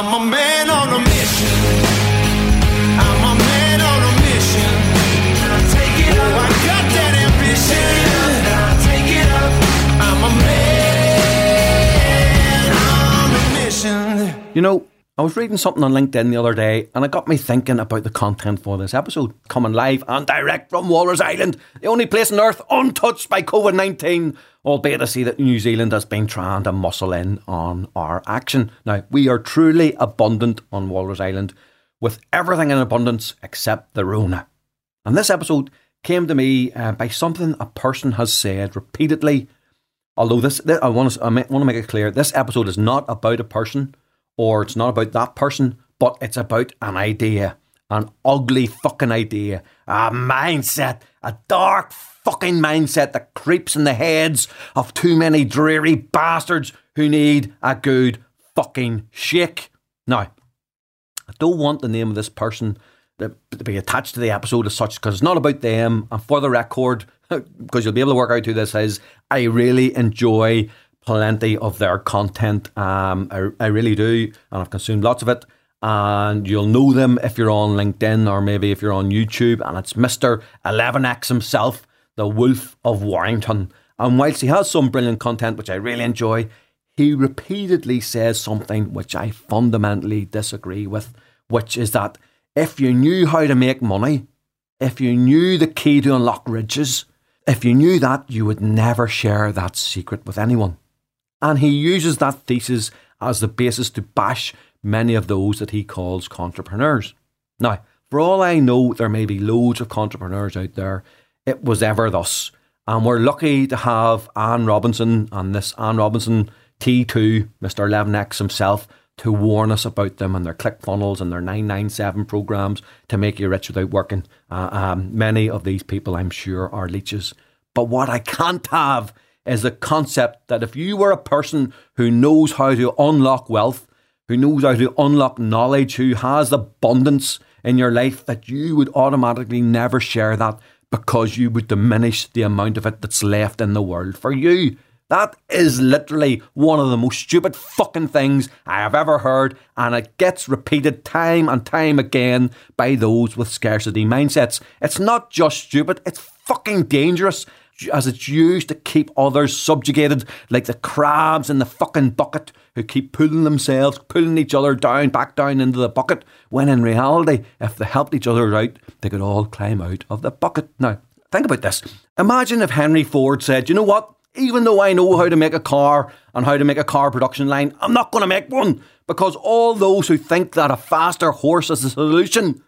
I'm a man I was reading something on LinkedIn the other day and it got me thinking about the content for this episode. Coming live and direct from Walrus Island, the only place on earth untouched by COVID 19, albeit I see that New Zealand has been trying to muscle in on our action. Now, we are truly abundant on Walrus Island with everything in abundance except the Rona. And this episode came to me uh, by something a person has said repeatedly. Although this, I want to, I want to make it clear, this episode is not about a person or it's not about that person, but it's about an idea, an ugly fucking idea, a mindset, a dark fucking mindset that creeps in the heads of too many dreary bastards who need a good fucking shake. Now, I don't want the name of this person to, be attached to the episode as such because it's not about them. And for the record, because you'll be able to work out who this is, I really enjoy plenty of their content. Um, I, I really do, and I've consumed lots of it. And you'll know them if you're on LinkedIn or maybe if you're on YouTube. And it's Mr. 11X himself, the Wolf of Warrington. And whilst he has some brilliant content, which I really enjoy, he repeatedly says something which I fundamentally disagree with, which is that if you knew how to make money, if you knew the key to unlock riches, if you knew that, you would never share that secret with anyone. And he uses that thesis as the basis to bash many of those that he calls entrepreneurs. Now, for all I know, there may be loads of entrepreneurs out there. It was ever thus. And we're lucky to have Anne Robinson and this Anne Robinson T2, Mr. 11X himself, to warn us about them and their ClickFunnels and their 997 programs to make you rich without working. Uh, um, many of these people, I'm sure, are leeches. But what I can't have is the concept that if you were a person who knows how to unlock wealth, who knows how to unlock knowledge, who has abundance in your life, that you would automatically never share that because you would diminish the amount of it that's left in the world for you. That is literally one of the most stupid fucking things I have ever heard, and it gets repeated time and time again by those with scarcity mindsets. It's not just stupid, it's fucking dangerous as it's used to keep others subjugated, like the crabs in the fucking bucket who keep pulling themselves, pulling each other down, back down into the bucket, when in reality, if they helped each other out, they could all climb out of the bucket. Now, think about this. Imagine if Henry Ford said, you know what? Even though I know how to make a car and how to make a car production line, I'm not going to make one because all those who think that a faster horse is the solution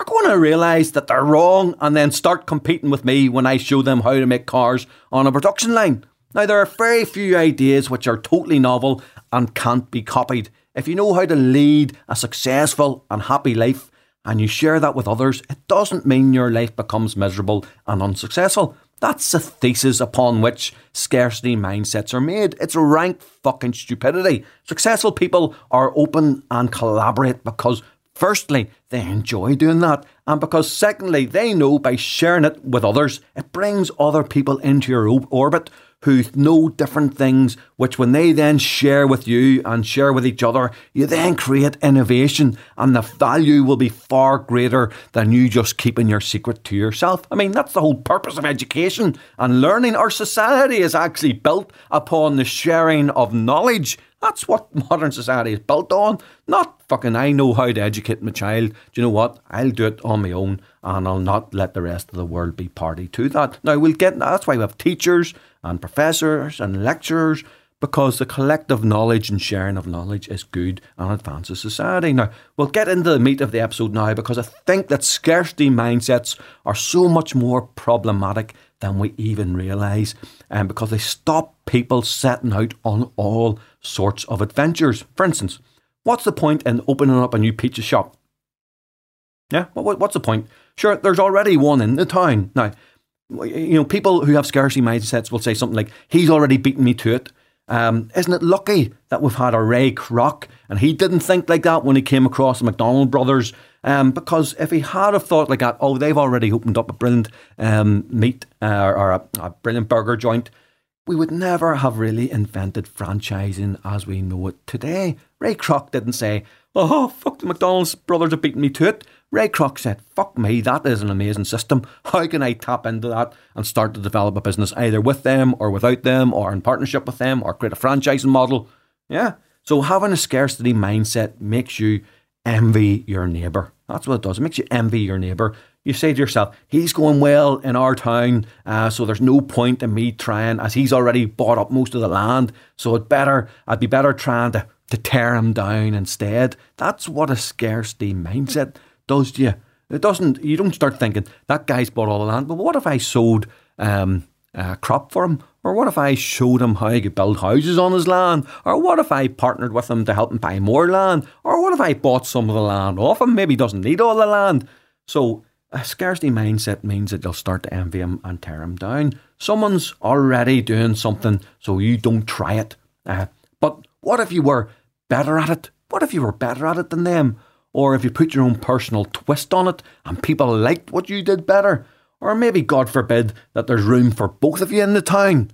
are going to realise that they're wrong and then start competing with me when I show them how to make cars on a production line. Now, there are very few ideas which are totally novel and can't be copied. If you know how to lead a successful and happy life and you share that with others, it doesn't mean your life becomes miserable and unsuccessful. That's a thesis upon which scarcity mindsets are made. It's rank fucking stupidity. Successful people are open and collaborate because, firstly, they enjoy doing that, and because, secondly, they know by sharing it with others, it brings other people into your orbit who know different things, which when they then share with you and share with each other, you then create innovation and the value will be far greater than you just keeping your secret to yourself. I mean, that's the whole purpose of education and learning. Our society is actually built upon the sharing of knowledge. That's what modern society is built on. Not fucking, I know how to educate my child. Do you know what? I'll do it on my own and I'll not let the rest of the world be party to that. Now, we'll get, that's why we have teachers and professors and lecturers because the collective knowledge and sharing of knowledge is good and advances society. Now, we'll get into the meat of the episode now because I think that scarcity mindsets are so much more problematic than we even realise, and um, because they stop people setting out on all sorts of adventures. For instance, what's the point in opening up a new pizza shop? Yeah, what's the point? Sure, there's already one in the town. Now, you know, people who have scarcity mindsets will say something like, he's already beaten me to it. Um, isn't it lucky that we've had a Ray Kroc and he didn't think like that when he came across the McDonald brothers? Um, because if he had have thought like that, oh, they've already opened up a brilliant um, meat uh, or a, a brilliant burger joint, we would never have really invented franchising as we know it today. Ray Kroc didn't say, oh, fuck the McDonald's brothers have beaten me to it. Ray Kroc said, fuck me, that is an amazing system. How can I tap into that and start to develop a business either with them or without them or in partnership with them or create a franchising model? Yeah. So having a scarcity mindset makes you envy your neighbour. That's what it does. It makes you envy your neighbour. You say to yourself, he's going well in our town, uh, so there's no point in me trying, as he's already bought up most of the land. So it better, I'd be better trying to, to tear him down instead. That's what a scarcity mindset does to you. It doesn't. You don't start thinking that guy's bought all the land, but what if I sowed um, a crop for him? Or what if I showed him how he could build houses on his land? Or what if I partnered with him to help him buy more land? Or what if I bought some of the land off him? Maybe he doesn't need all the land. So a scarcity mindset means that you'll start to envy him and tear him down. Someone's already doing something, so you don't try it. Uh, but what if you were better at it? What if you were better at it than them? Or if you put your own personal twist on it and people liked what you did better? Or maybe, God forbid, that there's room for both of you in the town.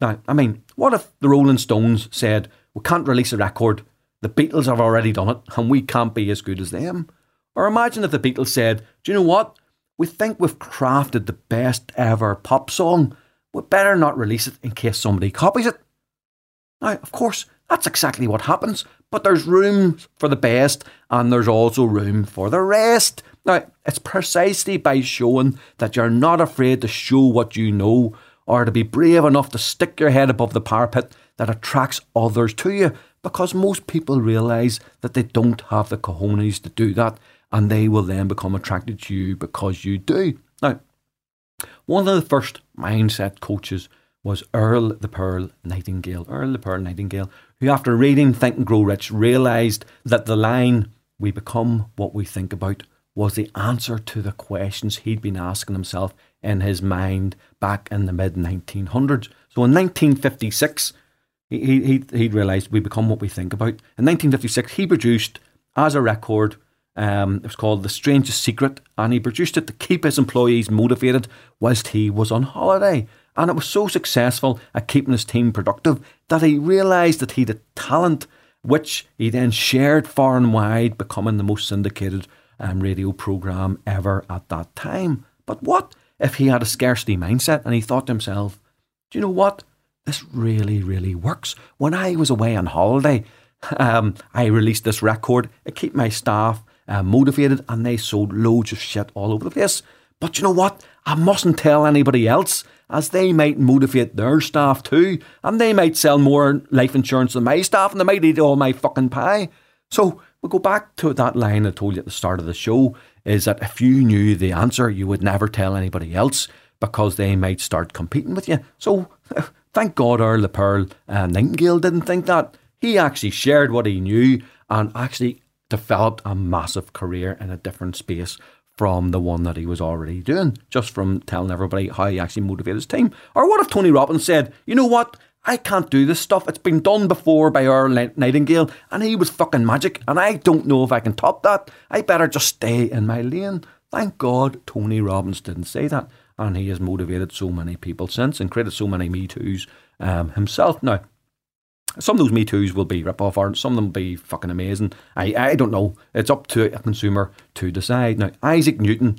Now, I mean, what if the Rolling Stones said, we can't release a record, the Beatles have already done it, and we can't be as good as them? Or imagine if the Beatles said, do you know what? We think we've crafted the best ever pop song. We better not release it in case somebody copies it. Now, of course, that's exactly what happens, but there's room for the best and there's also room for the rest. Now, it's precisely by showing that you're not afraid to show what you know or to be brave enough to stick your head above the parapet that attracts others to you because most people realise that they don't have the cojones to do that and they will then become attracted to you because you do. Now, one of the first mindset coaches was Earl the Pearl Nightingale. Earl the Pearl Nightingale, who after reading Think and Grow Rich realised that the line, we become what we think about, was the answer to the questions he'd been asking himself in his mind back in the mid 1900s. So in 1956, he, he, he'd realised we become what we think about. In 1956, he produced as a record, um, it was called The Strangest Secret, and he produced it to keep his employees motivated whilst he was on holiday. And it was so successful at keeping his team productive that he realised that he had a talent which he then shared far and wide, becoming the most syndicated um, radio programme ever at that time. But what if he had a scarcity mindset and he thought to himself, do you know what? This really, really works. When I was away on holiday, um, I released this record. It kept my staff uh, motivated and they sold loads of shit all over the place. But you know what? I mustn't tell anybody else, as they might motivate their staff too, and they might sell more life insurance than my staff, and they might eat all my fucking pie. So we go back to that line I told you at the start of the show is that if you knew the answer, you would never tell anybody else because they might start competing with you. So thank God Earl the Pearl uh, Nightingale didn't think that. He actually shared what he knew and actually developed a massive career in a different space from the one that he was already doing, just from telling everybody how he actually motivated his team. Or what if Tony Robbins said, you know what? I can't do this stuff. It's been done before by Earl Nightingale, and he was fucking magic, and I don't know if I can top that. I better just stay in my lane. Thank God Tony Robbins didn't say that, and he has motivated so many people since and created so many Me Too's um, himself. Now, some of those Me Too's will be rip-off art, some of them will be fucking amazing. I, I don't know. It's up to a consumer to decide. Now, Isaac Newton,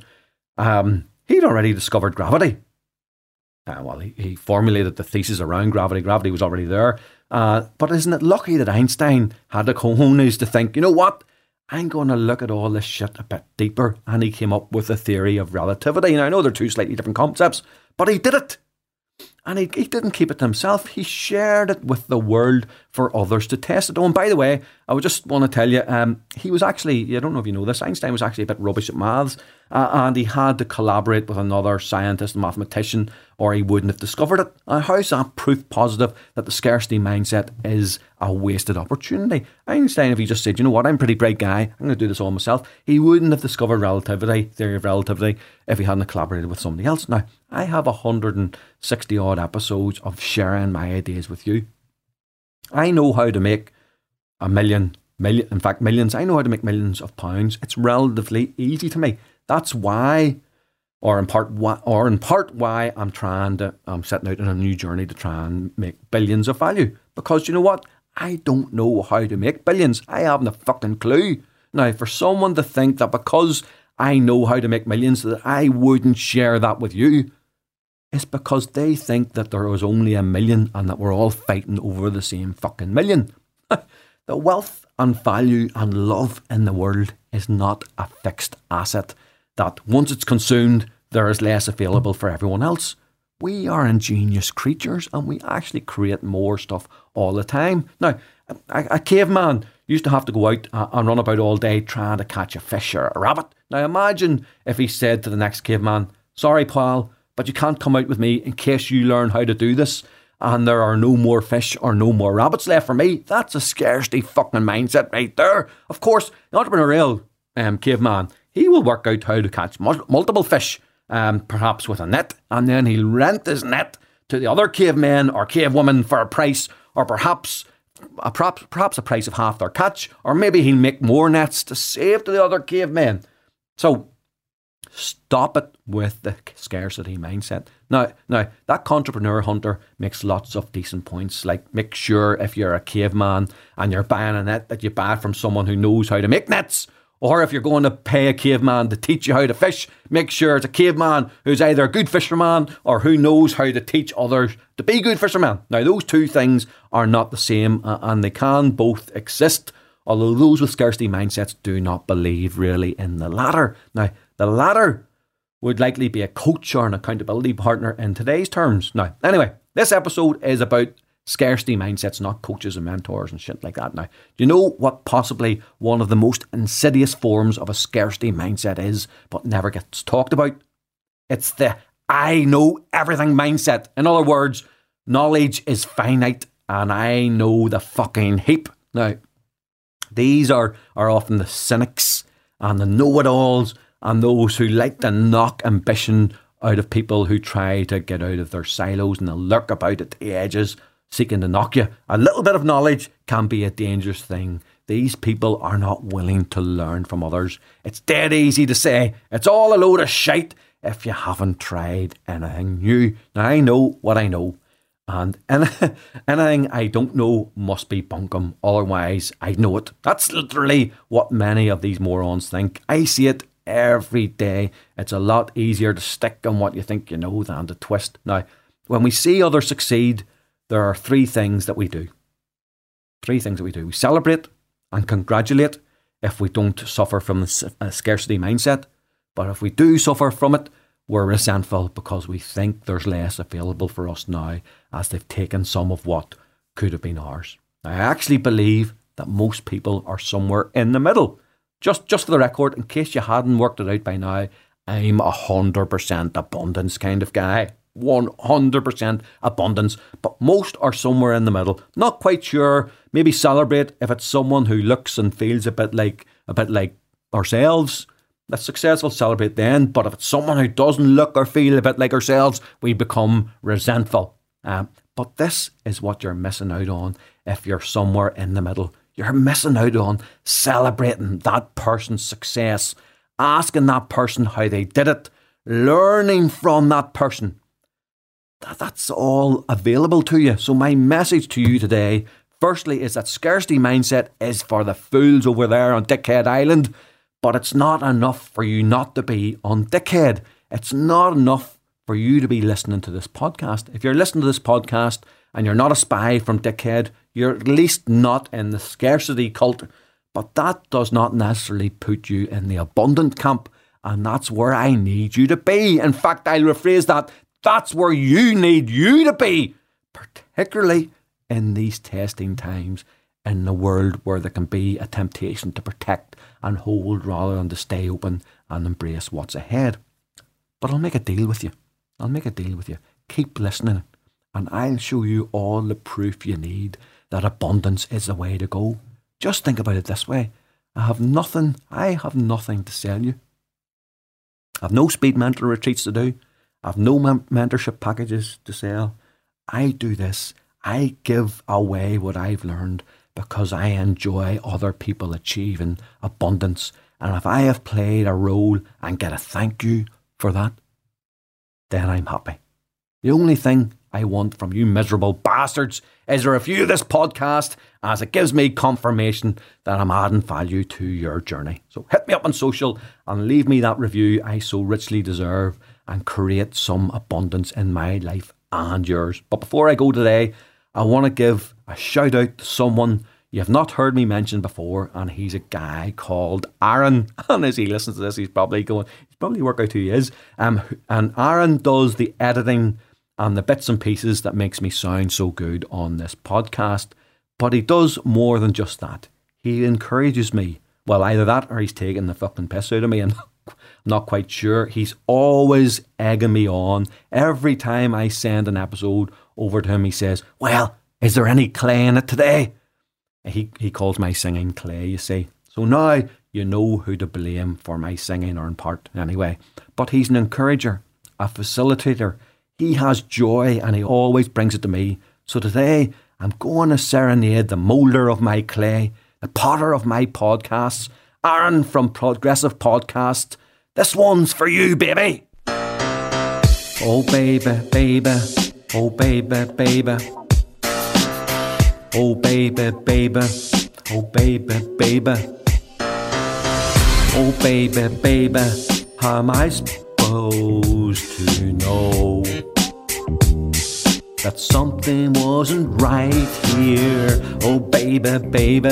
um, he'd already discovered gravity. Uh, well, he, he formulated the thesis around gravity. Gravity was already there. Uh, but isn't it lucky that Einstein had the cojones to think, you know what? I'm going to look at all this shit a bit deeper. And he came up with the theory of relativity. Now, I know they're two slightly different concepts, but he did it. And he, he didn't keep it to himself. He shared it with the world for others to test it. And by the way, I would just want to tell you, um, he was actually, I don't know if you know this, Einstein was actually a bit rubbish at maths. Uh, and he had to collaborate with another scientist and mathematician or he wouldn't have discovered it. Now, how's that proof positive that the scarcity mindset is a wasted opportunity? Einstein, if he just said, you know what, I'm a pretty bright guy, I'm going to do this all myself, he wouldn't have discovered relativity, theory of relativity, if he hadn't collaborated with somebody else. Now, I have 160 odd episodes of sharing my ideas with you. I know how to make a million, million, in fact, millions. I know how to make millions of pounds. It's relatively easy to me. That's why, or in part, why, or in part, why I'm trying to, I'm setting out on a new journey to try and make billions of value. Because you know what? I don't know how to make billions. I haven't a fucking clue. Now, for someone to think that because I know how to make millions, that I wouldn't share that with you, is because they think that there was only a million and that we're all fighting over the same fucking million. the wealth and value and love in the world is not a fixed asset that once it's consumed, there is less available for everyone else. We are ingenious creatures and we actually create more stuff all the time. Now, a, a caveman used to have to go out uh, and run about all day trying to catch a fish or a rabbit. Now, imagine if he said to the next caveman, Sorry, pal, but you can't come out with me in case you learn how to do this and there are no more fish or no more rabbits left for me. That's a scarcity fucking mindset right there. Of course, the entrepreneurial um, caveman, he will work out how to catch mul- multiple fish, um, perhaps with a net, and then he'll rent his net to the other cavemen or cavewomen for a price, or perhaps a perhaps, perhaps a price of half their catch, or maybe he'll make more nets to save to the other cavemen. So Stop it with the scarcity mindset. Now, now that entrepreneur hunter makes lots of decent points. Like, make sure if you're a caveman and you're buying a net that you buy from someone who knows how to make nets. Or if you're going to pay a caveman to teach you how to fish, make sure it's a caveman who's either a good fisherman or who knows how to teach others to be good fishermen. Now, those two things are not the same and they can both exist, although those with scarcity mindsets do not believe really in the latter. Now, the latter would likely be a coach or an accountability partner in today's terms. Now, anyway, this episode is about scarcity mindsets, not coaches and mentors and shit like that. Now, do you know what possibly one of the most insidious forms of a scarcity mindset is, but never gets talked about? It's the I know everything mindset. In other words, knowledge is finite and I know the fucking heap. Now, these are, are often the cynics and the know it alls and those who like to knock ambition out of people who try to get out of their silos and lurk about at the edges, seeking to knock you. A little bit of knowledge can be a dangerous thing. These people are not willing to learn from others. It's dead easy to say, it's all a load of shite if you haven't tried anything new. Now, I know what I know. And anything I don't know must be bunkum, otherwise I know it. That's literally what many of these morons think. I see it every day. It's a lot easier to stick on what you think you know than to twist. Now, when we see others succeed, there are three things that we do. Three things that we do. We celebrate and congratulate if we don't suffer from the uh, scarcity mindset. But if we do suffer from it, we're resentful because we think there's less available for us now as they've taken some of what could have been ours. I actually believe that most people are somewhere in the middle. Just just for the record, in case you hadn't worked it out by now, I'm a hundred percent abundance kind of guy. 100% abundance, but most are somewhere in the middle. Not quite sure. Maybe celebrate if it's someone who looks and feels a bit like a bit like ourselves. That's successful, celebrate then. But if it's someone who doesn't look or feel a bit like ourselves, we become resentful. Um, but this is what you're missing out on if you're somewhere in the middle. You're missing out on celebrating that person's success, asking that person how they did it, learning from that person. That, that's all available to you. So, my message to you today, firstly, is that scarcity mindset is for the fools over there on Dickhead Island, but it's not enough for you not to be on Dickhead. It's not enough for you to be listening to this podcast. If you're listening to this podcast and you're not a spy from Dickhead, you're at least not in the scarcity cult. But that does not necessarily put you in the abundant camp. And that's where I need you to be. In fact, I'll rephrase that. That's where you need you to be, particularly in these testing times in the world where there can be a temptation to protect and hold rather than to stay open and embrace what's ahead. But I'll make a deal with you. I'll make a deal with you. Keep listening, and I'll show you all the proof you need that abundance is the way to go. Just think about it this way I have nothing, I have nothing to sell you. I've no speed mentor retreats to do. I've no mentorship packages to sell. I do this. I give away what I've learned because I enjoy other people achieving abundance. And if I have played a role and get a thank you for that, then I'm happy. The only thing I want from you miserable bastards is a review of this podcast as it gives me confirmation that I'm adding value to your journey. So hit me up on social and leave me that review I so richly deserve and create some abundance in my life and yours. But before I go today, I want to give a shout out to someone you've not heard me mention before, and he's a guy called Aaron. And as he listens to this, he's probably going, he's probably work out who he is. Um, and Aaron does the editing and the bits and pieces that makes me sound so good on this podcast. But he does more than just that. He encourages me. Well, either that or he's taking the fucking piss out of me. And I'm not quite sure. He's always egging me on. Every time I send an episode over to him, he says, Well, is there any clay in it today? He, he calls my singing clay, you see. So now you know who to blame for my singing or in part anyway. But he's an encourager, a facilitator. He has joy and he always brings it to me. So today I'm going to serenade the moulder of my clay, the potter of my podcasts, Aaron from Progressive Podcast. This one's for you, baby. Oh, baby, baby. Oh, baby, baby. Oh, baby, baby. Oh, baby, baby. Oh, baby, baby. How am I supposed to know that something wasn't right here? Oh, baby, baby.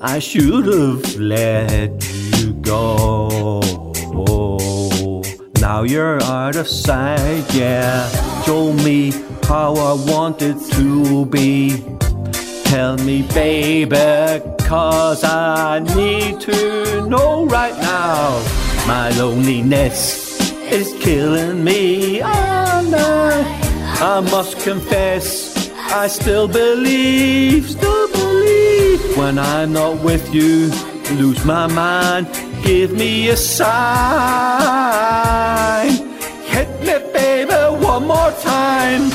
I should have let you go. Now you're out of sight, yeah. Show me how I wanted to be. Tell me, baby, cause I need to know right now. My loneliness is killing me, and I, I must confess, I still believe, still believe. When I'm not with you, lose my mind, give me a sign. Hit me, baby, one more time.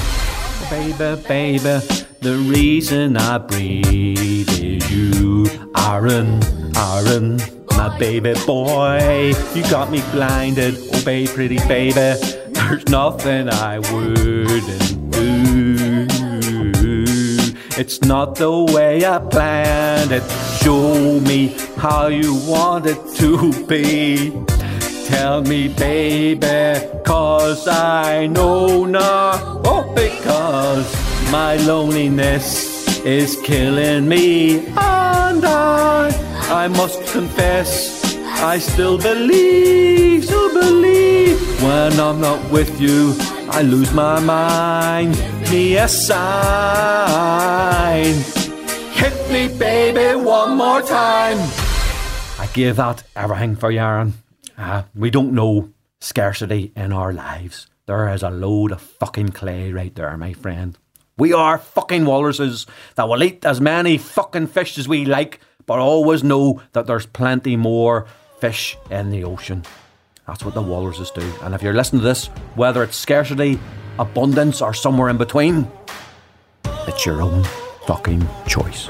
Baby, baby, the reason I breathe is you, Aaron, Aaron, my baby boy. You got me blinded, oh baby, pretty baby. There's nothing I wouldn't do. It's not the way I planned it. Show me how you want it to be. Tell me, baby, cause I know now. Oh, because my loneliness is killing me. And I, I must confess, I still believe, still believe. When I'm not with you, I lose my mind. Me a sign. Hit me, baby, one more time. I give that everything for Aaron. Uh, we don't know scarcity in our lives. There is a load of fucking clay right there, my friend. We are fucking walruses that will eat as many fucking fish as we like, but always know that there's plenty more fish in the ocean. That's what the walruses do. And if you're listening to this, whether it's scarcity, abundance, or somewhere in between, it's your own fucking choice.